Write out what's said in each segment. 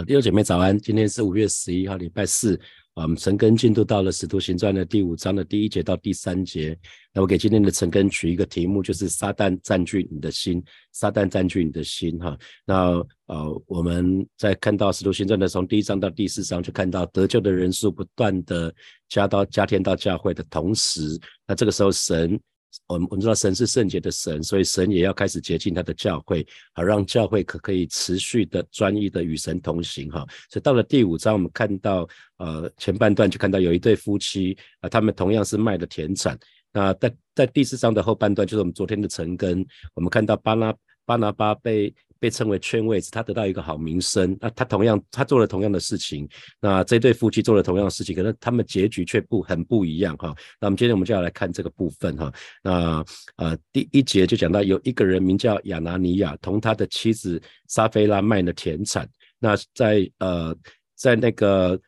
好，弟兄姐妹早安，今天是五月十一号，礼拜四。我们陈根进度到了《使徒行传》的第五章的第一节到第三节。那我给今天的陈根取一个题目，就是“撒旦占据你的心”。撒旦占据你的心，哈。那呃，我们在看到《使徒行传》的从第一章到第四章，就看到得救的人数不断的加到加添到教会的同时，那这个时候神。我们我们知道神是圣洁的神，所以神也要开始洁净他的教会，好让教会可可以持续的专一的与神同行哈。所以到了第五章，我们看到呃前半段就看到有一对夫妻啊，他们同样是卖的田产。那在在第四章的后半段，就是我们昨天的陈根，我们看到巴拿巴拿巴被。被称为圈位置，他得到一个好名声。那他同样，他做了同样的事情。那这对夫妻做了同样的事情，可能他们结局却不很不一样哈。那我们今天我们就要来看这个部分哈。那呃，第一节就讲到有一个人名叫亚拿尼亚，同他的妻子撒菲拉卖了田产。那在呃，在那个。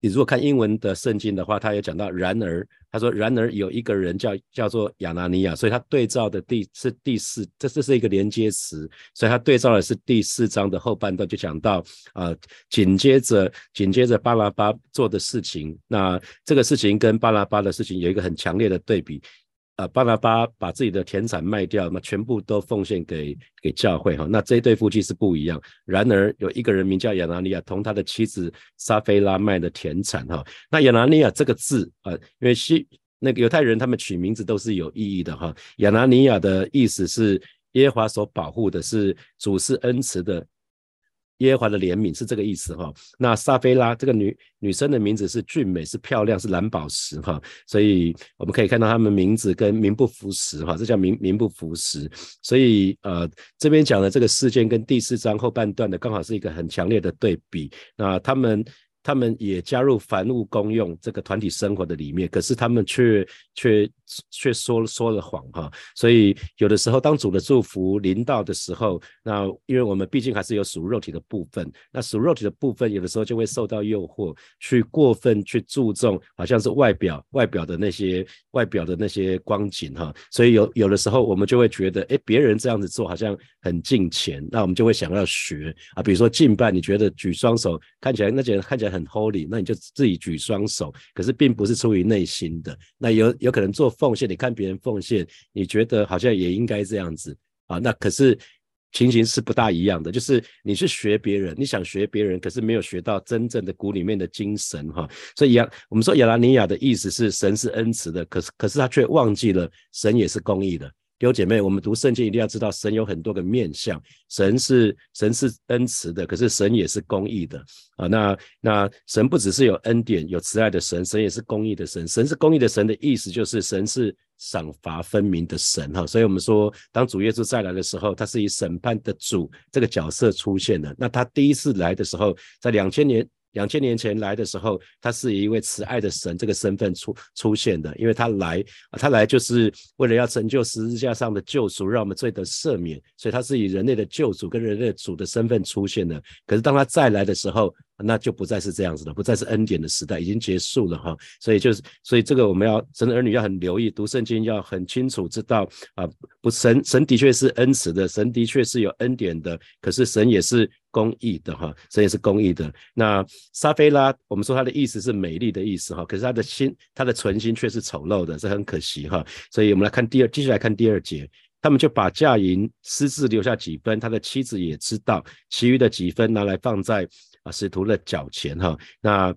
你如果看英文的圣经的话，他也讲到，然而他说，然而有一个人叫叫做亚拿尼亚，所以他对照的第是第四，这这是一个连接词，所以他对照的是第四章的后半段，就讲到啊，紧接着紧接着巴拉巴做的事情，那这个事情跟巴拉巴的事情有一个很强烈的对比。啊，巴拿巴把自己的田产卖掉，那全部都奉献给给教会哈。那这一对夫妻是不一样。然而有一个人名叫亚拿尼亚，同他的妻子撒菲拉卖的田产哈。那亚拿尼亚这个字啊，因为西那个犹太人他们取名字都是有意义的哈。亚拿尼亚的意思是耶和华所保护的，是主是恩慈的。耶和华的怜悯是这个意思哈。那撒菲拉这个女女生的名字是俊美，是漂亮，是蓝宝石哈。所以我们可以看到他们名字跟名不符实哈，这叫名名不符实。所以呃，这边讲的这个事件跟第四章后半段的刚好是一个很强烈的对比。那他们。他们也加入凡物公用这个团体生活的里面，可是他们却却却说说了谎哈。所以有的时候，当主的祝福临到的时候，那因为我们毕竟还是有属肉体的部分，那属肉体的部分有的时候就会受到诱惑，去过分去注重，好像是外表外表的那些外表的那些光景哈。所以有有的时候我们就会觉得，哎，别人这样子做好像很敬虔，那我们就会想要学啊。比如说敬拜，你觉得举双手看起来那些人看起来。很 holy，那你就自己举双手，可是并不是出于内心的。那有有可能做奉献，你看别人奉献，你觉得好像也应该这样子啊。那可是情形是不大一样的，就是你是学别人，你想学别人，可是没有学到真正的骨里面的精神哈。所以亚我们说亚拉尼亚的意思是神是恩慈的，可是可是他却忘记了神也是公义的。弟兄姐妹，我们读圣经一定要知道，神有很多个面相，神是神是恩慈的，可是神也是公义的啊。那那神不只是有恩典、有慈爱的神，神也是公义的神。神是公义的神的意思就是神是赏罚分明的神哈。所以我们说，当主耶稣再来的时候，他是以审判的主这个角色出现的。那他第一次来的时候，在两千年。两千年前来的时候，他是以一位慈爱的神这个身份出出现的，因为他来，他来就是为了要成就十字架上的救赎，让我们罪得赦免，所以他是以人类的救主跟人类主的身份出现的。可是当他再来的时候，那就不再是这样子了，不再是恩典的时代，已经结束了哈。所以就是，所以这个我们要神的儿女要很留意，读圣经要很清楚知道啊，不神神的确是恩慈的，神的确是有恩典的，可是神也是公义的哈，神也是公义的。那沙菲拉，我们说他的意思是美丽的意思哈，可是他的心，他的存心却是丑陋的，这很可惜哈。所以我们来看第二，继续来看第二节。他们就把价银私自留下几分，他的妻子也知道，其余的几分拿来放在啊使徒的脚前哈。那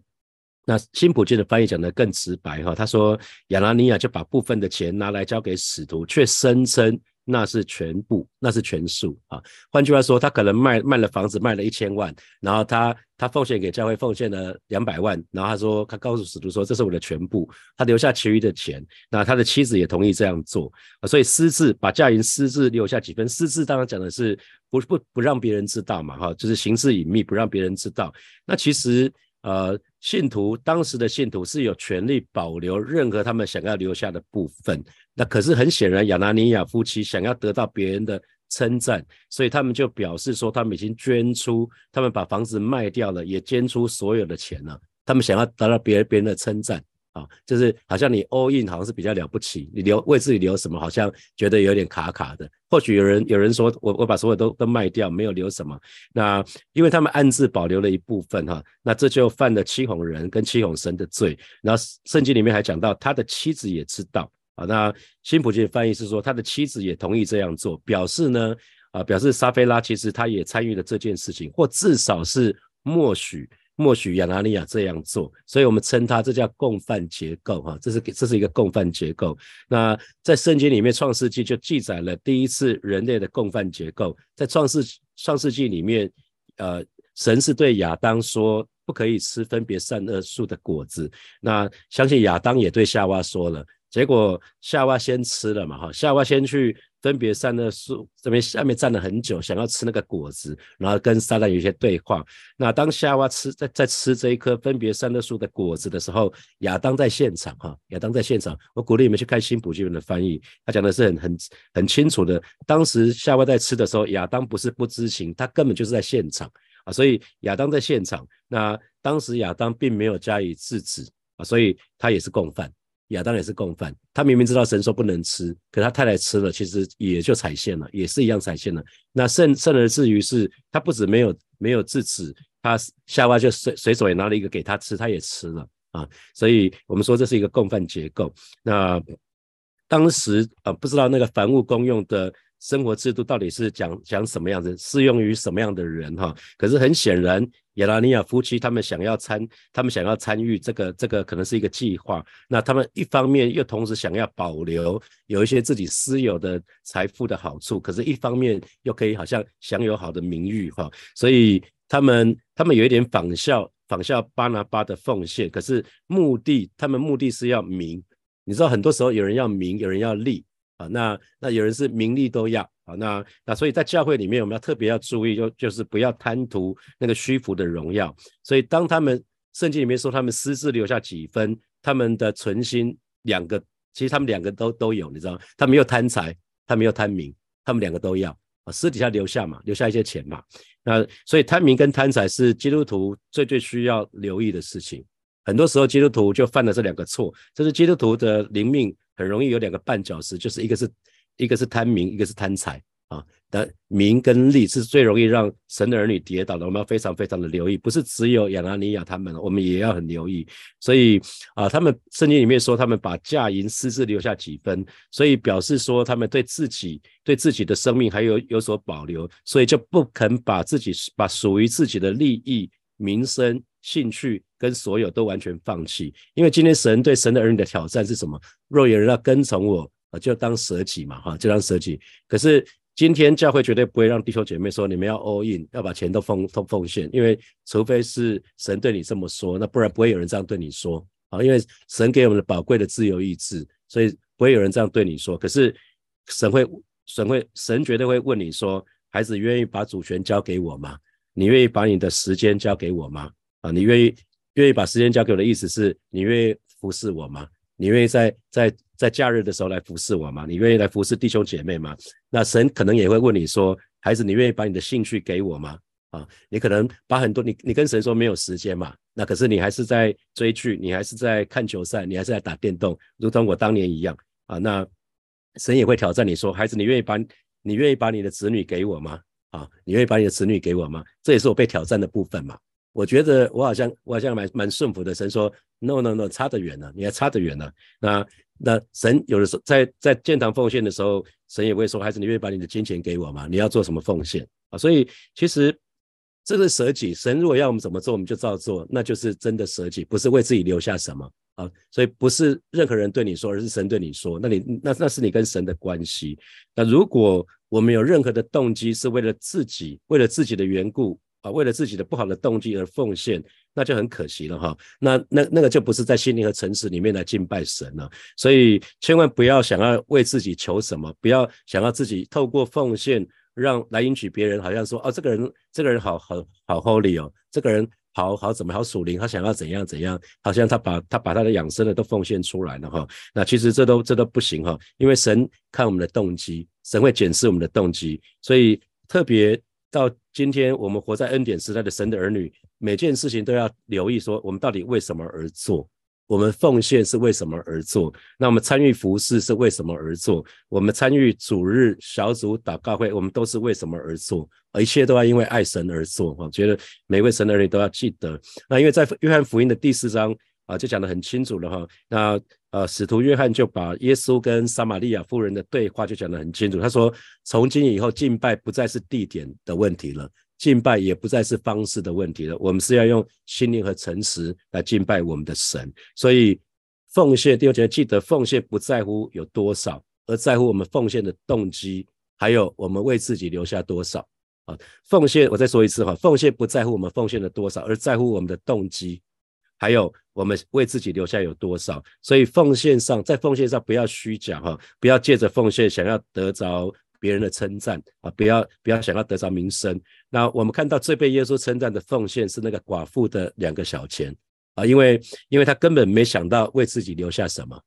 那新普金的翻译讲的更直白哈，他说亚拿尼亚就把部分的钱拿来交给使徒，却声称。那是全部，那是全数啊。换句话说，他可能卖卖了房子，卖了一千万，然后他他奉献给教会，奉献了两百万，然后他说他告诉使徒说这是我的全部，他留下其余的钱。那他的妻子也同意这样做啊，所以私自把价银私自留下几分，私自当然讲的是不不不让别人知道嘛，哈，就是行事隐秘，不让别人知道。那其实。呃，信徒当时的信徒是有权利保留任何他们想要留下的部分。那可是很显然，亚拿尼亚夫妻想要得到别人的称赞，所以他们就表示说，他们已经捐出，他们把房子卖掉了，也捐出所有的钱了。他们想要得到别人别人的称赞。啊，就是好像你 all in 好像是比较了不起，你留为自己留什么，好像觉得有点卡卡的。或许有人有人说我我把所有都都卖掉，没有留什么。那因为他们暗自保留了一部分哈，那这就犯了欺哄人跟欺哄神的罪。然后圣经里面还讲到他的妻子也知道啊。那新普金的翻译是说他的妻子也同意这样做，表示呢啊表示沙菲拉其实他也参与了这件事情，或至少是默许。默许亚拿尼亚这样做，所以我们称它这叫共犯结构哈，这是这是一个共犯结构。那在圣经里面，《创世纪》就记载了第一次人类的共犯结构。在创世创世纪里面，呃，神是对亚当说不可以吃分别善恶树的果子。那相信亚当也对夏娃说了，结果夏娃先吃了嘛哈，夏娃先去。分别善恶树这边下面站了很久，想要吃那个果子，然后跟撒旦有一些对话。那当夏娃吃在在吃这一颗分别善恶树的果子的时候，亚当在现场哈，亚当在现场。我鼓励你们去看新普金文的翻译，他讲的是很很很清楚的。当时夏娃在吃的时候，亚当不是不知情，他根本就是在现场啊，所以亚当在现场。那当时亚当并没有加以制止啊，所以他也是共犯。亚当也是共犯，他明明知道神说不能吃，可他太太吃了，其实也就踩线了，也是一样踩线了。那甚甚而至于是，他不止没有没有制止，他夏娃就随随手也拿了一个给他吃，他也吃了啊。所以我们说这是一个共犯结构。那当时啊，不知道那个凡物公用的。生活制度到底是讲讲什么样子，适用于什么样的人哈？可是很显然，亚拉尼亚夫妻他们想要参，他们想要参与这个这个可能是一个计划。那他们一方面又同时想要保留有一些自己私有的财富的好处，可是一方面又可以好像享有好的名誉哈。所以他们他们有一点仿效仿效巴拿巴的奉献，可是目的他们目的是要名。你知道很多时候有人要名，有人要利。啊，那那有人是名利都要啊，那那所以在教会里面，我们要特别要注意，就就是不要贪图那个虚浮的荣耀。所以当他们圣经里面说他们私自留下几分，他们的存心两个，其实他们两个都都有，你知道吗，他没有贪财，他没有贪名，他们两个都要啊，私底下留下嘛，留下一些钱嘛。那所以贪名跟贪财是基督徒最最需要留意的事情。很多时候基督徒就犯了这两个错，这是基督徒的灵命。很容易有两个绊脚石，就是一个是一个是贪名，一个是贪财啊。但名跟利是最容易让神的儿女跌倒的，我们要非常非常的留意。不是只有亚拿尼亚他们，我们也要很留意。所以啊，他们圣经里面说，他们把嫁银私自留下几分，所以表示说他们对自己对自己的生命还有有所保留，所以就不肯把自己把属于自己的利益、名声。兴趣跟所有都完全放弃，因为今天神对神的儿女的挑战是什么？若有人要跟从我，啊就当舍己嘛，哈，就当舍己。可是今天教会绝对不会让弟兄姐妹说你们要 all in，要把钱都奉都奉献，因为除非是神对你这么说，那不然不会有人这样对你说啊。因为神给我们的宝贵的自由意志，所以不会有人这样对你说。可是神会，神会，神绝对会问你说：孩子，愿意把主权交给我吗？你愿意把你的时间交给我吗？啊，你愿意愿意把时间交给我的意思是你愿意服侍我吗？你愿意在在在假日的时候来服侍我吗？你愿意来服侍弟兄姐妹吗？那神可能也会问你说，孩子，你愿意把你的兴趣给我吗？啊，你可能把很多你你跟神说没有时间嘛，那可是你还是在追剧，你还是在看球赛，你还是在打电动，如同我当年一样啊。那神也会挑战你说，孩子，你愿意把你愿意把你的子女给我吗？啊，你愿意把你的子女给我吗？这也是我被挑战的部分嘛。我觉得我好像我好像蛮蛮顺服的。神说 no no no，差得远了，你还差得远了。那那神有的时候在在建堂奉献的时候，神也会说，孩子，你愿意把你的金钱给我吗？你要做什么奉献啊？所以其实这个舍己，神如果要我们怎么做，我们就照做，那就是真的舍己，不是为自己留下什么啊。所以不是任何人对你说，而是神对你说，那你那那是你跟神的关系。那如果我们有任何的动机是为了自己，为了自己的缘故。啊，为了自己的不好的动机而奉献，那就很可惜了哈。那那那个就不是在心灵和诚实里面来敬拜神了。所以千万不要想要为自己求什么，不要想要自己透过奉献让来迎娶别人，好像说哦，这个人这个人好好好 holy 哦，这个人好好怎么好属灵，他想要怎样怎样，好像他把他把他的养生的都奉献出来了哈。那其实这都这都不行哈，因为神看我们的动机，神会检视我们的动机，所以特别。到今天，我们活在恩典时代的神的儿女，每件事情都要留意，说我们到底为什么而做？我们奉献是为什么而做？那我们参与服饰是为什么而做？我们参与主日小组祷告会，我们都是为什么而做？一切都要因为爱神而做。我觉得每位神的儿女都要记得。那因为在约翰福音的第四章啊，就讲得很清楚了哈。那呃，使徒约翰就把耶稣跟撒玛利亚夫人的对话就讲得很清楚。他说，从今以后敬拜不再是地点的问题了。敬拜也不再是方式的问题了，我们是要用心灵和诚实来敬拜我们的神。所以奉献弟兄姐妹记得，奉献不在乎有多少，而在乎我们奉献的动机，还有我们为自己留下多少啊！奉献，我再说一次哈，奉献不在乎我们奉献的多少，而在乎我们的动机，还有我们为自己留下有多少。所以奉献上，在奉献上不要虚假哈，不要借着奉献想要得着。别人的称赞啊，不要不要想要得着名声。那我们看到最被耶稣称赞的奉献是那个寡妇的两个小钱啊，因为因为他根本没想到为自己留下什么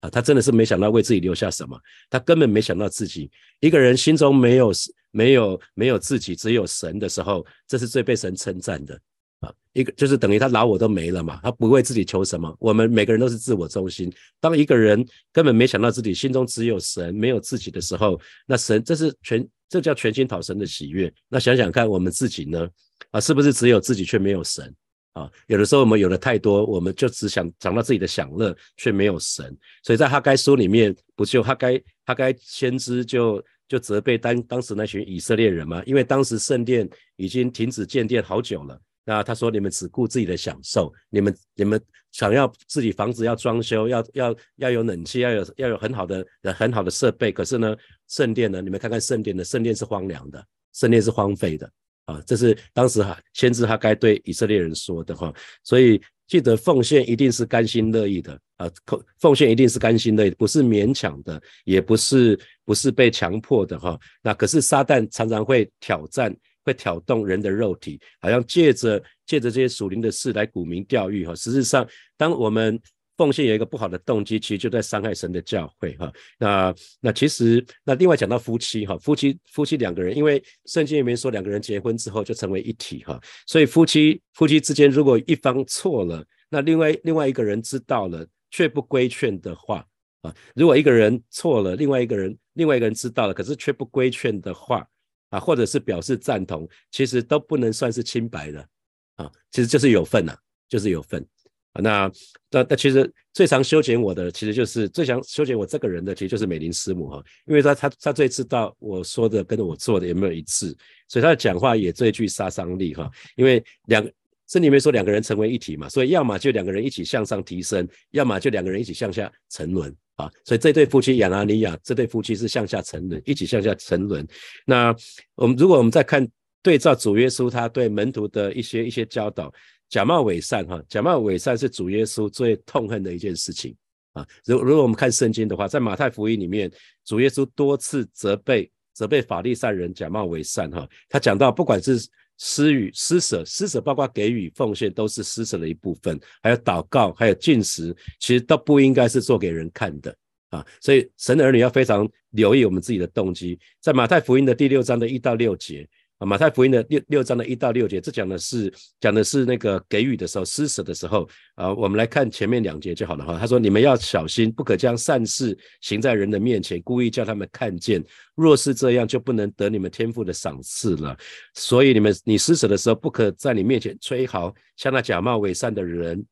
啊，他真的是没想到为自己留下什么，他根本没想到自己一个人心中没有没有没有自己，只有神的时候，这是最被神称赞的。啊，一个就是等于他老我都没了嘛，他不为自己求什么。我们每个人都是自我中心。当一个人根本没想到自己心中只有神，没有自己的时候，那神这是全，这叫全心讨神的喜悦。那想想看，我们自己呢？啊，是不是只有自己却没有神？啊，有的时候我们有的太多，我们就只想想到自己的享乐，却没有神。所以在哈该书里面，不就哈该哈该先知就就责备当当时那群以色列人吗？因为当时圣殿已经停止建殿好久了。那他说：“你们只顾自己的享受，你们你们想要自己房子要装修，要要要有冷气，要有要有很好的很好的设备。可是呢，圣殿呢？你们看看圣殿的圣殿是荒凉的，圣殿是荒废的啊！这是当时哈先知他该对以色列人说的哈。所以记得奉献一定是甘心乐意的啊，奉献一定是甘心乐意，不是勉强的，也不是不是被强迫的哈。那可是撒旦常常会挑战。”会挑动人的肉体，好像借着借着这些属灵的事来沽名钓誉哈。实质上，当我们奉献有一个不好的动机，其实就在伤害神的教会哈。那那其实那另外讲到夫妻哈，夫妻夫妻两个人，因为圣经里面说两个人结婚之后就成为一体哈，所以夫妻夫妻之间如果一方错了，那另外另外一个人知道了却不规劝的话啊，如果一个人错了，另外一个人另外一个人知道了，可是却不规劝的话。啊，或者是表示赞同，其实都不能算是清白的啊，其实就是有份呐，就是有份啊。那那那其实最常修剪我的，其实就是最常修剪我这个人的，其实就是美林师母哈，因为他他他最知道我说的跟我做的有没有一致，所以他的讲话也最具杀伤力哈。因为两圣经里面说两个人成为一体嘛，所以要么就两个人一起向上提升，要么就两个人一起向下沉沦。啊，所以这对夫妻亚拿尼亚这对夫妻是向下沉沦，一起向下沉沦。那我们如果我们再看对照主耶稣他对门徒的一些一些教导，假冒伪善哈，假冒伪善是主耶稣最痛恨的一件事情啊。如如果我们看圣经的话，在马太福音里面，主耶稣多次责备责备法利赛人假冒伪善哈。他讲到不管是施与施舍，施舍包括给予奉献，都是施舍的一部分。还有祷告，还有进食，其实都不应该是做给人看的啊。所以神的儿女要非常留意我们自己的动机。在马太福音的第六章的一到六节。啊，马太福音的六六章的一到六节，这讲的是讲的是那个给予的时候，施舍的时候啊。我们来看前面两节就好了哈。他说：“你们要小心，不可将善事行在人的面前，故意叫他们看见。若是这样，就不能得你们天赋的赏赐了。所以你们你施舍的时候，不可在你面前吹号，像那假冒伪善的人，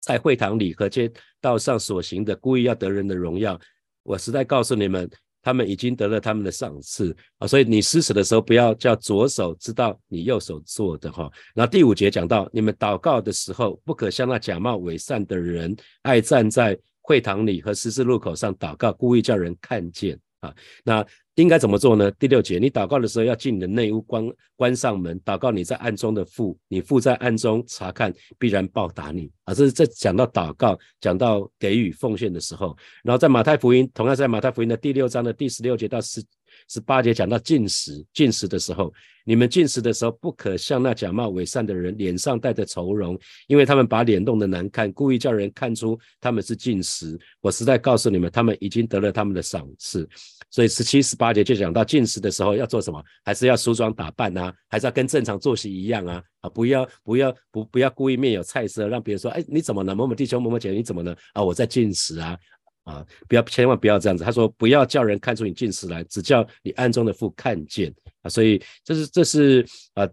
在会堂里和街道上所行的，故意要得人的荣耀。我实在告诉你们。”他们已经得了他们的赏赐啊，所以你施舍的时候，不要叫左手知道你右手做的哈。然后第五节讲到，你们祷告的时候，不可像那假冒伪善的人，爱站在会堂里和十字路口上祷告，故意叫人看见啊。那应该怎么做呢？第六节，你祷告的时候要进你的内屋，关关上门，祷告你在暗中的父，你父在暗中查看，必然报答你啊。这是在讲到祷告，讲到给予奉献的时候。然后在马太福音，同样在马太福音的第六章的第十六节到十十八节讲到进食，进食的时候，你们进食的时候，不可像那假冒伪善的人，脸上带着愁容，因为他们把脸弄得难看，故意叫人看出他们是进食。我实在告诉你们，他们已经得了他们的赏赐。所以十七、十八节就讲到进食的时候要做什么，还是要梳妆打扮啊，还是要跟正常作息一样啊？啊，不要不要不不要故意面有菜色，让别人说，哎，你怎么了？某某弟兄、某某姐，你怎么了？啊，我在进食啊。啊，不要，千万不要这样子。他说，不要叫人看出你进食来，只叫你暗中的父看见啊。所以这是这是啊，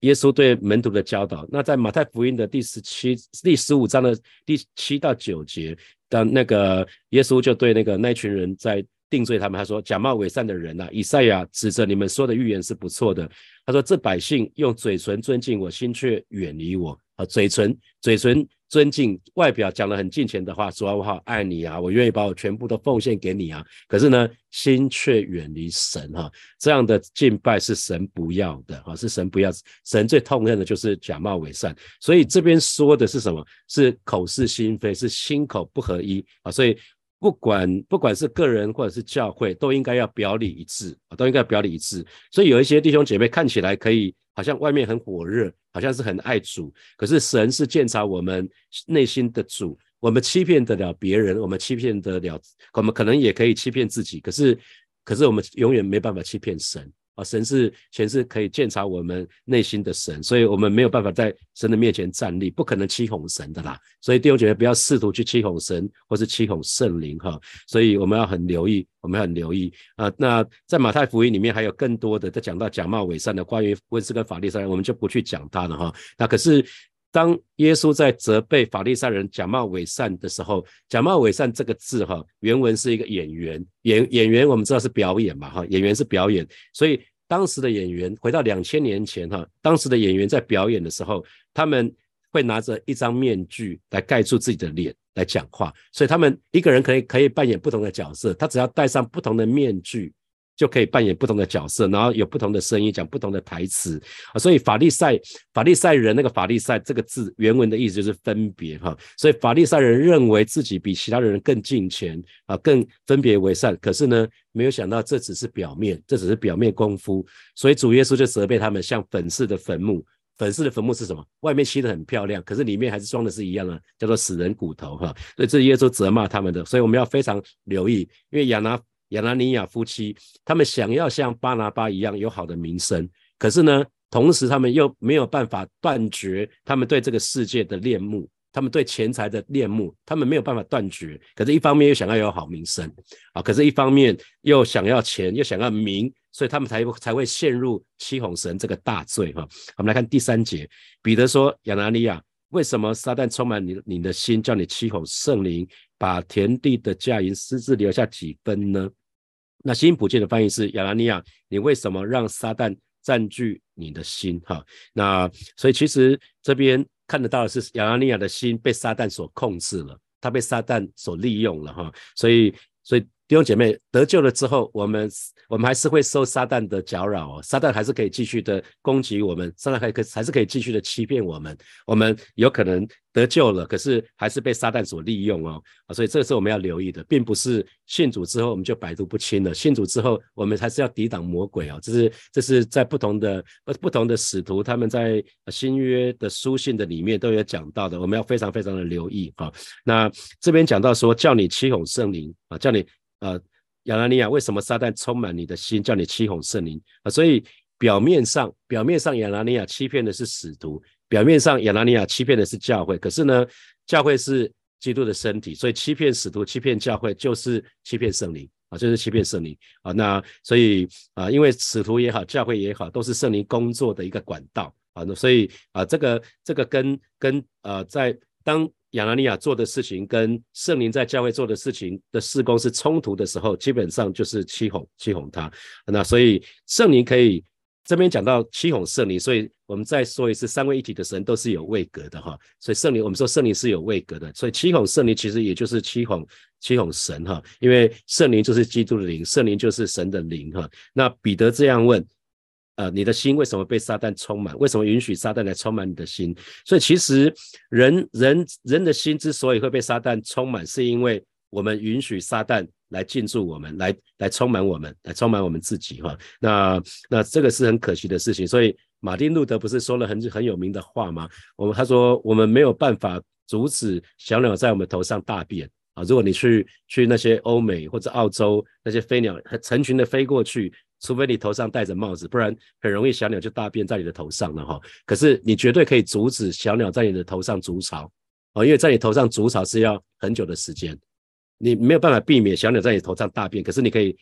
耶稣对门徒的教导。那在马太福音的第十七、第十五章的第七到九节，当那个耶稣就对那个那群人在定罪他们，他说：假冒伪善的人呐，以赛亚指着你们说的预言是不错的。他说：这百姓用嘴唇尊敬我，心却远离我。嘴唇嘴唇。尊敬外表讲了很敬虔的话，说我好爱你啊，我愿意把我全部都奉献给你啊。可是呢，心却远离神哈，这样的敬拜是神不要的哈，是神不要。神最痛恨的就是假冒伪善。所以这边说的是什么？是口是心非，是心口不合一啊。所以不管不管是个人或者是教会，都应该要表里一致啊，都应该表里一致。所以有一些弟兄姐妹看起来可以。好像外面很火热，好像是很爱主，可是神是鉴察我们内心的主。我们欺骗得了别人，我们欺骗得了，我们可能也可以欺骗自己。可是，可是我们永远没办法欺骗神。啊神是全是可以鉴察我们内心的神，所以我们没有办法在神的面前站立，不可能欺哄神的啦。所以弟兄姐妹不要试图去欺哄神，或是欺哄圣灵哈。所以我们要很留意，我们要很留意啊。那在马太福音里面还有更多的在讲到假冒伪善的，关于温斯跟法利赛人，我们就不去讲它了哈。那可是。当耶稣在责备法利赛人假冒伪善的时候，假冒伪善这个字哈，原文是一个演员演演员，我们知道是表演嘛哈，演员是表演，所以当时的演员回到两千年前哈，当时的演员在表演的时候，他们会拿着一张面具来盖住自己的脸来讲话，所以他们一个人可以可以扮演不同的角色，他只要戴上不同的面具。就可以扮演不同的角色，然后有不同的声音讲不同的台词。啊，所以法利赛法利赛人那个法利赛这个字原文的意思就是分别哈，所以法利赛人认为自己比其他的人更敬虔啊，更分别为善，可是呢，没有想到这只是表面，这只是表面功夫，所以主耶稣就责备他们像粉饰的坟墓，粉饰的坟墓是什么？外面漆的很漂亮，可是里面还是装的是一样的，叫做死人骨头哈，所以这耶稣责骂他们的，所以我们要非常留意，因为亚拿。亚拿尼亚夫妻，他们想要像巴拿巴一样有好的名声，可是呢，同时他们又没有办法断绝他们对这个世界的恋慕，他们对钱财的恋慕，他们没有办法断绝。可是，一方面又想要有好名声啊，可是一方面又想要钱，又想要名，所以他们才才会陷入欺哄神这个大罪哈。我们来看第三节，彼得说：“亚拿尼亚，为什么撒旦充满你你的心，叫你欺哄圣灵，把田地的价银私自留下几分呢？”那新普健的翻译是亚拉尼亚，你为什么让撒旦占据你的心？哈，那所以其实这边看得到的是亚拉尼亚的心被撒旦所控制了，他被撒旦所利用了，哈，所以所以。弟兄姐妹得救了之后，我们我们还是会受撒旦的搅扰哦，撒旦还是可以继续的攻击我们，撒旦还可还是可以继续的欺骗我们，我们有可能得救了，可是还是被撒旦所利用哦，啊，所以这个是我们要留意的，并不是信主之后我们就百毒不侵了，信主之后我们还是要抵挡魔鬼哦，这是这是在不同的呃不同的使徒他们在新约的书信的里面都有讲到的，我们要非常非常的留意啊。那这边讲到说叫你欺哄圣灵啊，叫你。呃，亚拿尼亚，为什么撒旦充满你的心，叫你欺哄圣灵啊？所以表面上，表面上亚拿尼亚欺骗的是使徒，表面上亚拿尼亚欺骗的是教会。可是呢，教会是基督的身体，所以欺骗使徒、欺骗教会，就是欺骗圣灵啊，就是欺骗圣灵啊。那所以啊，因为使徒也好，教会也好，都是圣灵工作的一个管道啊。那所以啊，这个这个跟跟呃，在当。亚拿尼亚做的事情跟圣灵在教会做的事情的事工是冲突的时候，基本上就是欺哄欺哄他。那所以圣灵可以这边讲到欺哄圣灵，所以我们再说一次，三位一体的神都是有位格的哈。所以圣灵，我们说圣灵是有位格的，所以欺哄圣灵其实也就是欺哄欺哄神哈，因为圣灵就是基督的灵，圣灵就是神的灵哈。那彼得这样问。呃，你的心为什么被撒旦充满？为什么允许撒旦来充满你的心？所以其实人人人的心之所以会被撒旦充满，是因为我们允许撒旦来进驻我们，来来充满我们，来充满我们自己哈。那那这个是很可惜的事情。所以马丁路德不是说了很很有名的话吗？我们他说我们没有办法阻止小鸟在我们头上大便啊。如果你去去那些欧美或者澳洲那些飞鸟成群的飞过去，除非你头上戴着帽子，不然很容易小鸟就大便在你的头上了哈。可是你绝对可以阻止小鸟在你的头上筑巢。哦，因为在你头上筑巢是要很久的时间，你没有办法避免小鸟在你头上大便，可是你可以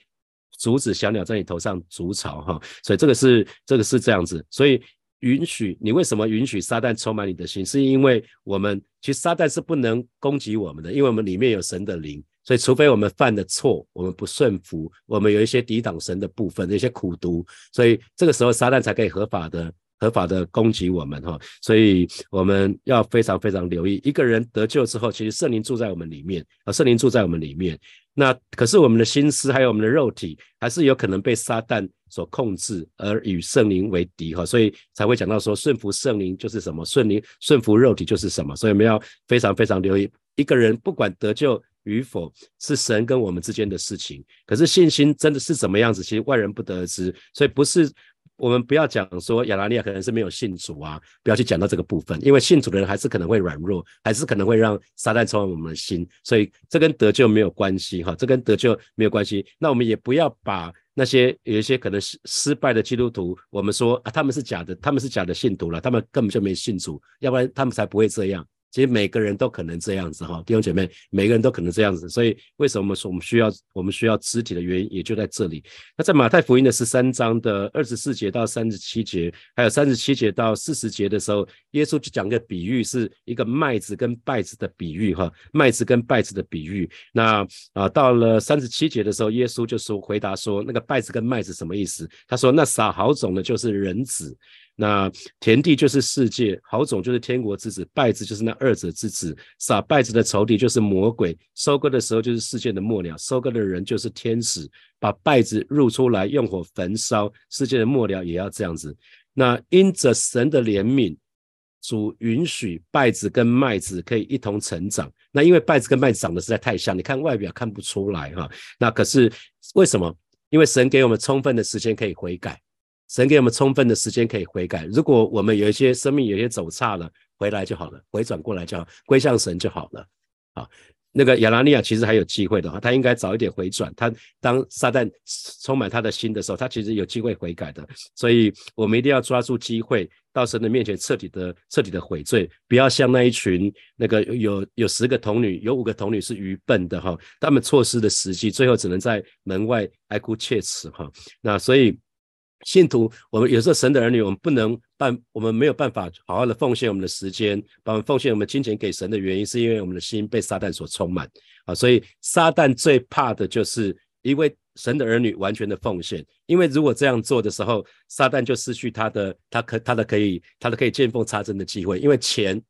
阻止小鸟在你头上筑巢哈，所以这个是这个是这样子，所以允许你为什么允许撒旦充满你的心，是因为我们其实撒旦是不能攻击我们的，因为我们里面有神的灵，所以除非我们犯的错，我们不顺服，我们有一些抵挡神的部分，那些苦毒，所以这个时候撒旦才可以合法的。合法的攻击我们哈，所以我们要非常非常留意，一个人得救之后，其实圣灵住在我们里面啊，圣灵住在我们里面。那可是我们的心思还有我们的肉体，还是有可能被撒旦所控制，而与圣灵为敌哈，所以才会讲到说顺服圣灵就是什么，顺灵顺服肉体就是什么。所以我们要非常非常留意，一个人不管得救与否，是神跟我们之间的事情。可是信心真的是怎么样子，其实外人不得而知，所以不是。我们不要讲说亚拉利亚可能是没有信主啊，不要去讲到这个部分，因为信主的人还是可能会软弱，还是可能会让撒旦充满我们的心，所以这跟得救没有关系哈，这跟得救没有关系。那我们也不要把那些有一些可能失失败的基督徒，我们说啊他们是假的，他们是假的信徒了，他们根本就没信主，要不然他们才不会这样。其实每个人都可能这样子哈，弟兄姐妹，每个人都可能这样子，所以为什么说我们需要我们需要肢体的原因也就在这里。那在马太福音的十三章的二十四节到三十七节，还有三十七节到四十节的时候，耶稣就讲个比喻，是一个麦子跟稗子的比喻哈，麦子跟稗子的比喻。那啊到了三十七节的时候，耶稣就说回答说，那个稗子跟麦子什么意思？他说那撒好种的就是人子。那田地就是世界，好种就是天国之子，败子就是那二者之子，撒败子的仇敌就是魔鬼，收割的时候就是世界的末了，收割的人就是天使，把败子入出来，用火焚烧，世界的末了也要这样子。那因着神的怜悯，主允许败子跟麦子可以一同成长。那因为败子跟麦子长得实在太像，你看外表看不出来哈。那可是为什么？因为神给我们充分的时间可以悔改。神给我们充分的时间可以悔改。如果我们有一些生命有些走差了，回来就好了，回转过来就好，归向神就好了。啊，那个亚拉尼亚其实还有机会的话，他应该早一点回转。他当撒旦充满他的心的时候，他其实有机会悔改的。所以我们一定要抓住机会，到神的面前彻底的、彻底的悔罪，不要像那一群那个有有十个童女，有五个童女是愚笨的哈，他们错失的时机，最后只能在门外哀哭切齿哈。那所以。信徒，我们有时候神的儿女，我们不能办，我们没有办法好好的奉献我们的时间，把我们奉献我们金钱给神的原因，是因为我们的心被撒旦所充满啊。所以撒旦最怕的就是一位神的儿女完全的奉献，因为如果这样做的时候，撒旦就失去他的他可他的可以他的可以见缝插针的机会。因为钱，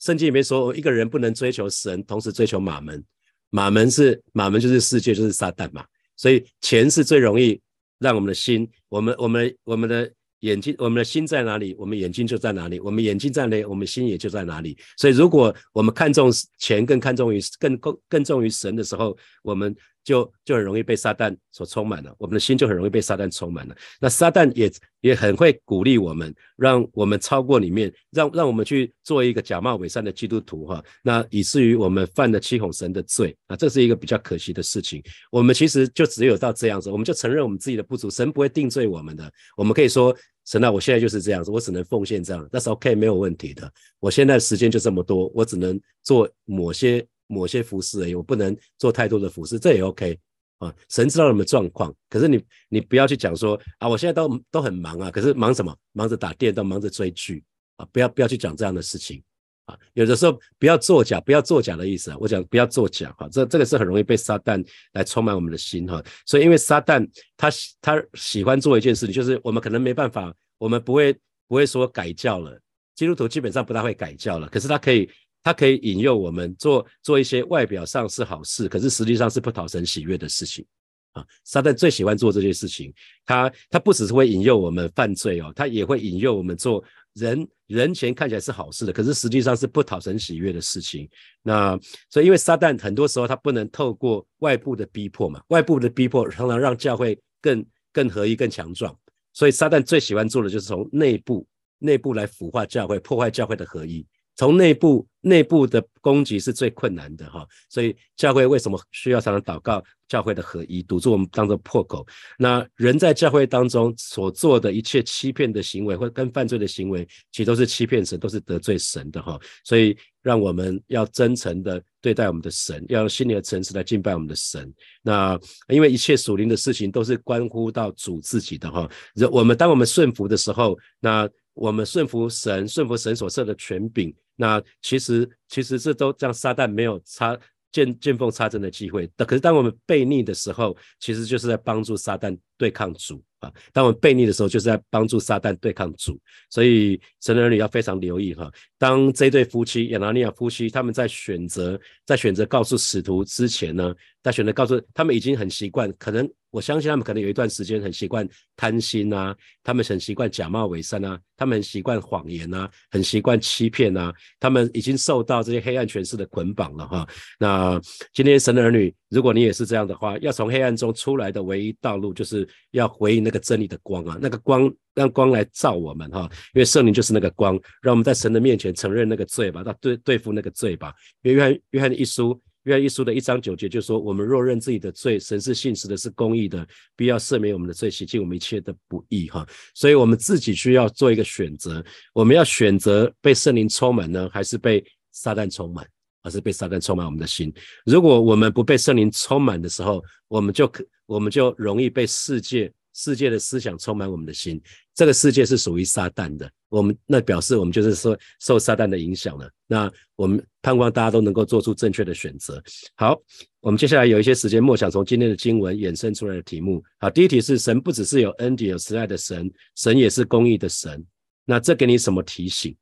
圣经里面说一个人不能追求神，同时追求马门，马门是马门就是世界就是撒旦嘛，所以钱是最容易。让我们的心，我们我们我们的眼睛，我们的心在哪里，我们眼睛就在哪里；我们眼睛在哪里，我们心也就在哪里。所以，如果我们看重钱，更看重于更更更重于神的时候，我们。就就很容易被撒旦所充满了，我们的心就很容易被撒旦充满了。那撒旦也也很会鼓励我们，让我们超过里面，让让我们去做一个假冒伪善的基督徒哈。那以至于我们犯了欺哄神的罪啊，这是一个比较可惜的事情。我们其实就只有到这样子，我们就承认我们自己的不足，神不会定罪我们的。我们可以说，神啊，我现在就是这样子，我只能奉献这样，那是 OK 没有问题的。我现在时间就这么多，我只能做某些。某些服饰而已，我不能做太多的服饰，这也 OK 啊。神知道你们状况，可是你你不要去讲说啊，我现在都都很忙啊，可是忙什么？忙着打电动，忙着追剧啊，不要不要去讲这样的事情啊。有的时候不要作假，不要作假的意思啊。我讲不要作假哈，这这个是很容易被撒旦来充满我们的心哈。所以因为撒旦他他喜欢做一件事情，就是我们可能没办法，我们不会不会说改教了，基督徒基本上不大会改教了，可是他可以。他可以引诱我们做做一些外表上是好事，可是实际上是不讨神喜悦的事情啊。撒旦最喜欢做这些事情，他他不只是会引诱我们犯罪哦，他也会引诱我们做人人前看起来是好事的，可是实际上是不讨神喜悦的事情。那所以因为撒旦很多时候他不能透过外部的逼迫嘛，外部的逼迫常常让教会更更合一、更强壮。所以撒旦最喜欢做的就是从内部内部来腐化教会，破坏教会的合一。从内部内部的攻击是最困难的哈，所以教会为什么需要常常祷告？教会的合一堵住我们当做破口。那人在教会当中所做的一切欺骗的行为，或跟犯罪的行为，其实都是欺骗神，都是得罪神的哈。所以让我们要真诚的对待我们的神，要用心灵的诚实来敬拜我们的神。那因为一切属灵的事情都是关乎到主自己的哈。我们当我们顺服的时候，那我们顺服神，顺服神所设的权柄。那其实，其实这都让撒旦没有插见见缝插针的机会。但可是，当我们悖逆的时候，其实就是在帮助撒旦对抗主啊。当我们背逆的时候，就是在帮助撒旦对抗主。所以，神的儿女要非常留意哈。当这对夫妻亚拿尼亚夫妻他们在选择在选择告诉使徒之前呢，在选择告诉他们已经很习惯，可能。我相信他们可能有一段时间很习惯贪心啊，他们很习惯假冒伪善啊，他们很习惯谎言啊，很习惯欺骗啊，他们已经受到这些黑暗权势的捆绑了哈。那今天神的儿女，如果你也是这样的话，要从黑暗中出来的唯一道路，就是要回应那个真理的光啊，那个光让光来照我们哈，因为圣灵就是那个光，让我们在神的面前承认那个罪吧，到对对付那个罪吧。因为约翰约翰一书。约翰一书的一章九节就说：“我们若认自己的罪，神是信实的，是公义的，必要赦免我们的罪，洗净我们一切的不义。”哈，所以我们自己需要做一个选择：我们要选择被圣灵充满呢，还是被撒旦充满？而是被撒旦充满我们的心？如果我们不被圣灵充满的时候，我们就可，我们就容易被世界。世界的思想充满我们的心，这个世界是属于撒旦的。我们那表示我们就是说受撒旦的影响了。那我们盼望大家都能够做出正确的选择。好，我们接下来有一些时间默想从今天的经文衍生出来的题目。好，第一题是神不只是有恩典有慈爱的神，神也是公义的神。那这给你什么提醒？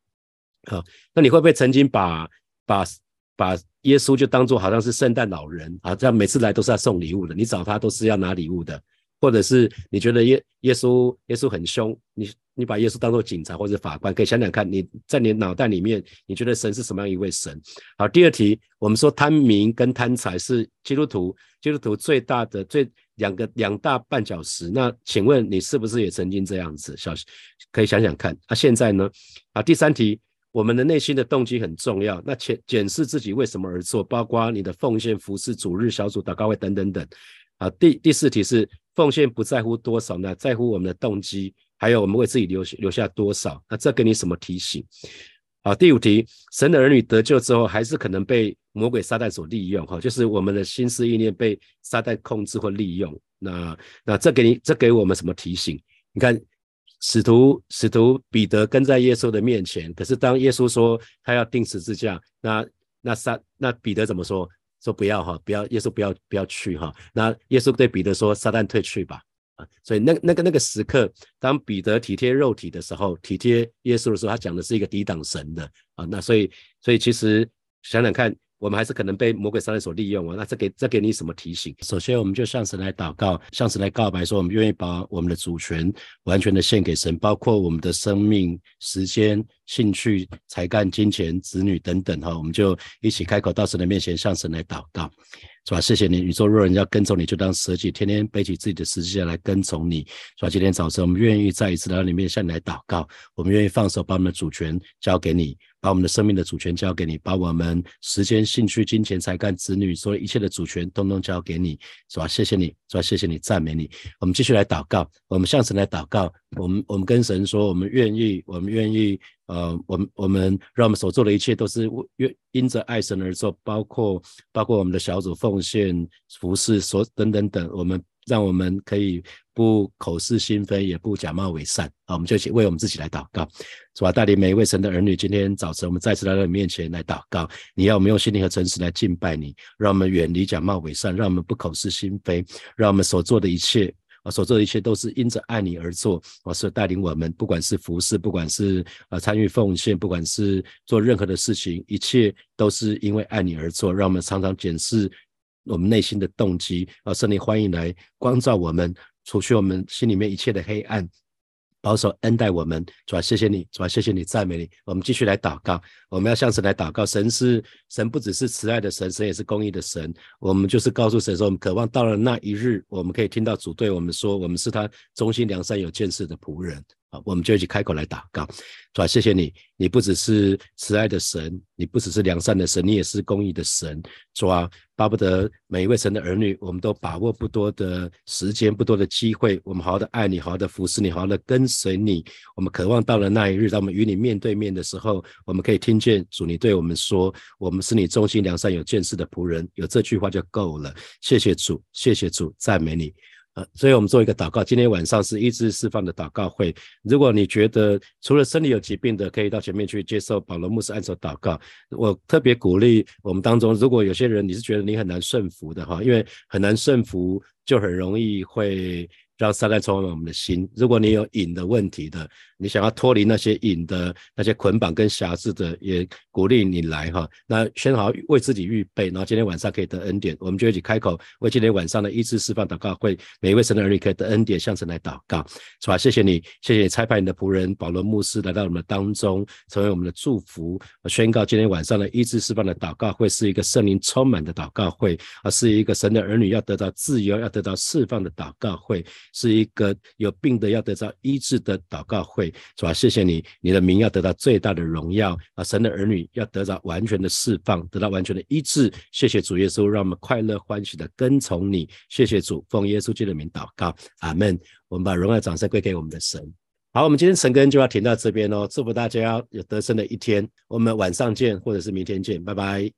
好，那你会不会曾经把把把耶稣就当做好像是圣诞老人啊？这样每次来都是要送礼物的，你找他都是要拿礼物的。或者是你觉得耶耶稣耶稣很凶，你你把耶稣当做警察或者法官，可以想想看，你在你脑袋里面，你觉得神是什么样一位神？好，第二题，我们说贪名跟贪财是基督徒基督徒最大的最两个两大绊脚石。那请问你是不是也曾经这样子？小可以想想看。那现在呢？啊，第三题，我们的内心的动机很重要。那检检视自己为什么而做，包括你的奉献、服侍、主日小组、祷告会等等等。啊，第第四题是。奉献不在乎多少，那在乎我们的动机，还有我们为自己留留下多少。那这给你什么提醒？好，第五题，神的儿女得救之后，还是可能被魔鬼撒旦所利用，哈，就是我们的心思意念被撒旦控制或利用。那那这给你这给我们什么提醒？你看，使徒使徒彼得跟在耶稣的面前，可是当耶稣说他要钉十字架，那那撒那彼得怎么说？说不要哈，不要耶稣不要不要去哈。那耶稣对彼得说：“撒旦退去吧。”啊，所以那那个那个时刻，当彼得体贴肉体的时候，体贴耶稣的时候，他讲的是一个抵挡神的啊。那所以所以其实想想看。我们还是可能被魔鬼撒旦所利用啊！那这给这给你什么提醒？首先，我们就向神来祷告，向神来告白，说我们愿意把我们的主权完全的献给神，包括我们的生命、时间、兴趣、才干、金钱、子女等等哈。我们就一起开口到神的面前，向神来祷告。是吧？谢谢你，宇宙若人要跟从你，就当舍己，天天背起自己的十字架来跟从你。是吧？今天早晨，我们愿意再一次来到你面向你来祷告，我们愿意放手，把我们的主权交给你，把我们的生命的主权交给你，把我们时间、兴趣、金钱、才干、子女，所有一切的主权，通通交给你。是吧？谢谢你，是吧？谢谢你，赞美你。我们继续来祷告，我们向神来祷告。我们我们跟神说，我们愿意，我们愿意。呃，我们我们让我们所做的一切都是愿因着爱神而做，包括包括我们的小组奉献、服饰所等等等。我们让我们可以不口是心非，也不假冒伪善。啊，我们就请为我们自己来祷告，主啊，带领每一位神的儿女，今天早晨我们再次来到你面前来祷告。你要我们用心灵和诚实来敬拜你，让我们远离假冒伪善，让我们不口是心非，让我们所做的一切。啊，所做的一切都是因着爱你而做，啊，是带领我们，不管是服侍，不管是啊参与奉献，不管是做任何的事情，一切都是因为爱你而做。让我们常常检视我们内心的动机，啊，圣灵欢迎来光照我们，除去我们心里面一切的黑暗。保守恩待我们，主啊，谢谢你，主啊，谢谢你，赞美你。我们继续来祷告，我们要向神来祷告。神是神，不只是慈爱的神，神也是公义的神。我们就是告诉神说，我们渴望到了那一日，我们可以听到主对我们说，我们是他忠心良善有见识的仆人。我们就一起开口来祷告，主啊，谢谢你，你不只是慈爱的神，你不只是良善的神，你也是公义的神。主啊，巴不得每一位神的儿女，我们都把握不多的时间，不多的机会，我们好好的爱你，好好的服侍你，好好的跟随你。我们渴望到了那一日，当我们与你面对面的时候，我们可以听见主你对我们说：“我们是你忠心良善有见识的仆人。”有这句话就够了。谢谢主，谢谢主，赞美你。呃，所以我们做一个祷告。今天晚上是医治释放的祷告会。如果你觉得除了身体有疾病的，可以到前面去接受保罗牧师按手祷告。我特别鼓励我们当中，如果有些人你是觉得你很难顺服的哈，因为很难顺服，就很容易会让撒旦充满我们的心。如果你有瘾的问题的，你想要脱离那些瘾的那些捆绑跟辖制的，也鼓励你来哈。那先好为自己预备，然后今天晚上可以得恩典，我们就一起开口为今天晚上的一次释放祷告会，每一位神的儿女可以得恩典，向神来祷告，是吧？谢谢你，谢谢你差派你的仆人保罗牧师来到我们的当中，成为我们的祝福。宣告今天晚上的一次释放的祷告会是一个圣灵充满的祷告会，而是一个神的儿女要得到自由、要得到释放的祷告会，是一个有病的要得到医治的祷告会。主啊，谢谢你，你的名要得到最大的荣耀啊！神的儿女要得到完全的释放，得到完全的医治。谢谢主耶稣，让我们快乐欢喜的跟从你。谢谢主，奉耶稣基督的名祷告，阿门。我们把荣耀掌声归给我们的神。好，我们今天晨更就要停到这边哦。祝福大家有得胜的一天。我们晚上见，或者是明天见，拜拜。